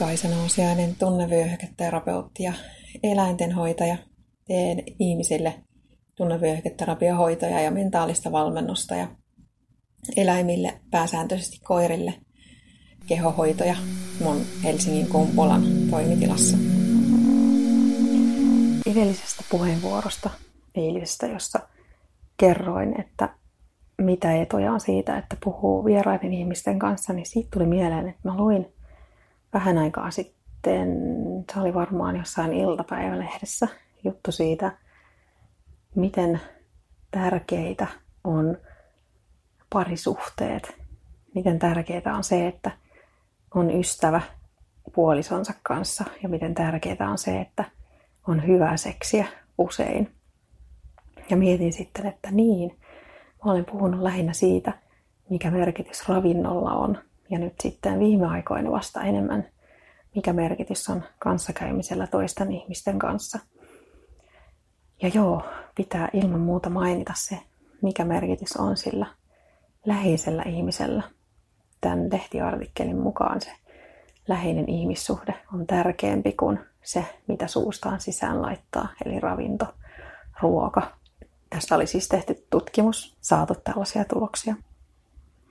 Kaisa Nousiainen, tunnevyöhyketerapeutti ja eläintenhoitaja. Teen ihmisille tunnevyöhyketerapiohoitoja ja mentaalista valmennusta ja eläimille, pääsääntöisesti koirille, kehohoitoja mun Helsingin Kumpulan toimitilassa. Edellisestä puheenvuorosta, eilisestä, jossa kerroin, että mitä etuja on siitä, että puhuu vieraiden ihmisten kanssa, niin siitä tuli mieleen, että mä luin vähän aikaa sitten, se oli varmaan jossain iltapäivälehdessä, juttu siitä, miten tärkeitä on parisuhteet. Miten tärkeää on se, että on ystävä puolisonsa kanssa ja miten tärkeää on se, että on hyvää seksiä usein. Ja mietin sitten, että niin, mä olen puhunut lähinnä siitä, mikä merkitys ravinnolla on. Ja nyt sitten viime aikoina vasta enemmän, mikä merkitys on kanssakäymisellä toisten ihmisten kanssa. Ja joo, pitää ilman muuta mainita se, mikä merkitys on sillä läheisellä ihmisellä. Tämän lehtiartikkelin mukaan se läheinen ihmissuhde on tärkeämpi kuin se, mitä suustaan sisään laittaa, eli ravinto, ruoka. Tästä oli siis tehty tutkimus, saatu tällaisia tuloksia.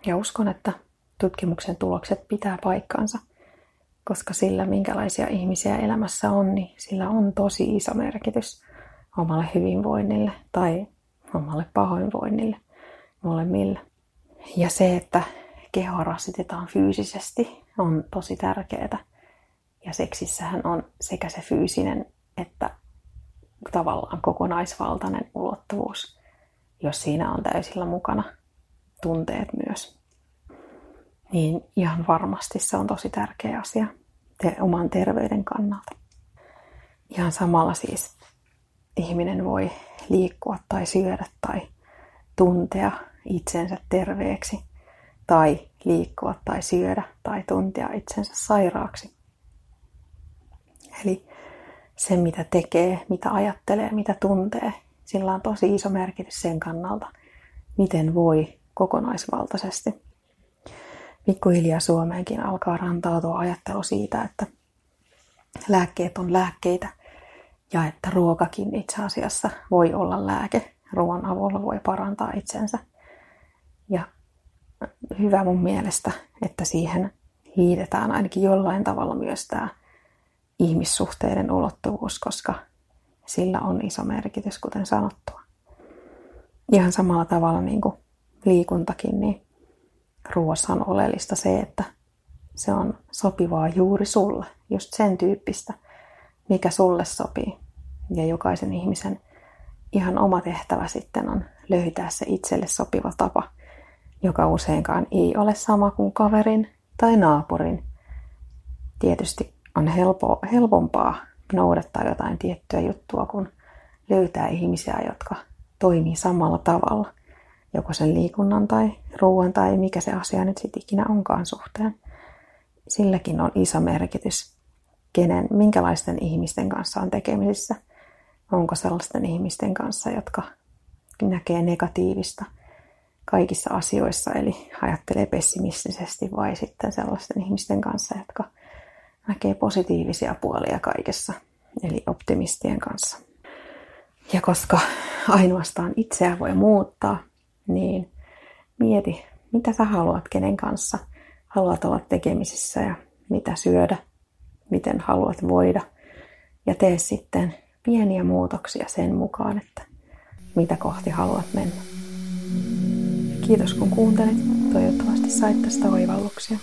Ja uskon, että tutkimuksen tulokset pitää paikkansa, koska sillä, minkälaisia ihmisiä elämässä on, niin sillä on tosi iso merkitys omalle hyvinvoinnille tai omalle pahoinvoinnille, molemmille. Ja se, että keho rasitetaan fyysisesti, on tosi tärkeää. Ja seksissähän on sekä se fyysinen että tavallaan kokonaisvaltainen ulottuvuus, jos siinä on täysillä mukana tunteet myös. Niin ihan varmasti se on tosi tärkeä asia te- oman terveyden kannalta. Ihan samalla siis ihminen voi liikkua tai syödä tai tuntea itsensä terveeksi tai liikkua tai syödä tai tuntea itsensä sairaaksi. Eli se, mitä tekee, mitä ajattelee, mitä tuntee, sillä on tosi iso merkitys sen kannalta, miten voi kokonaisvaltaisesti. Pikkuhiljaa Suomeenkin alkaa rantautua ajattelu siitä, että lääkkeet on lääkkeitä ja että ruokakin itse asiassa voi olla lääke. Ruoan avulla voi parantaa itsensä. Ja hyvä mun mielestä, että siihen liitetään ainakin jollain tavalla myös tämä ihmissuhteiden ulottuvuus, koska sillä on iso merkitys, kuten sanottua. Ihan samalla tavalla niin kuin liikuntakin, niin ruoassa on oleellista se, että se on sopivaa juuri sulle, just sen tyyppistä, mikä sulle sopii. Ja jokaisen ihmisen ihan oma tehtävä sitten on löytää se itselle sopiva tapa, joka useinkaan ei ole sama kuin kaverin tai naapurin. Tietysti on helpo, helpompaa noudattaa jotain tiettyä juttua, kun löytää ihmisiä, jotka toimii samalla tavalla, joko sen liikunnan tai ruoan tai mikä se asia nyt sitten ikinä onkaan suhteen. Silläkin on iso merkitys, kenen, minkälaisten ihmisten kanssa on tekemisissä. Onko sellaisten ihmisten kanssa, jotka näkee negatiivista kaikissa asioissa, eli ajattelee pessimistisesti, vai sitten sellaisten ihmisten kanssa, jotka näkee positiivisia puolia kaikessa, eli optimistien kanssa. Ja koska ainoastaan itseä voi muuttaa, niin mieti, mitä sä haluat, kenen kanssa haluat olla tekemisissä ja mitä syödä, miten haluat voida. Ja tee sitten pieniä muutoksia sen mukaan, että mitä kohti haluat mennä. Kiitos kun kuuntelit. Toivottavasti sait tästä oivalluksia.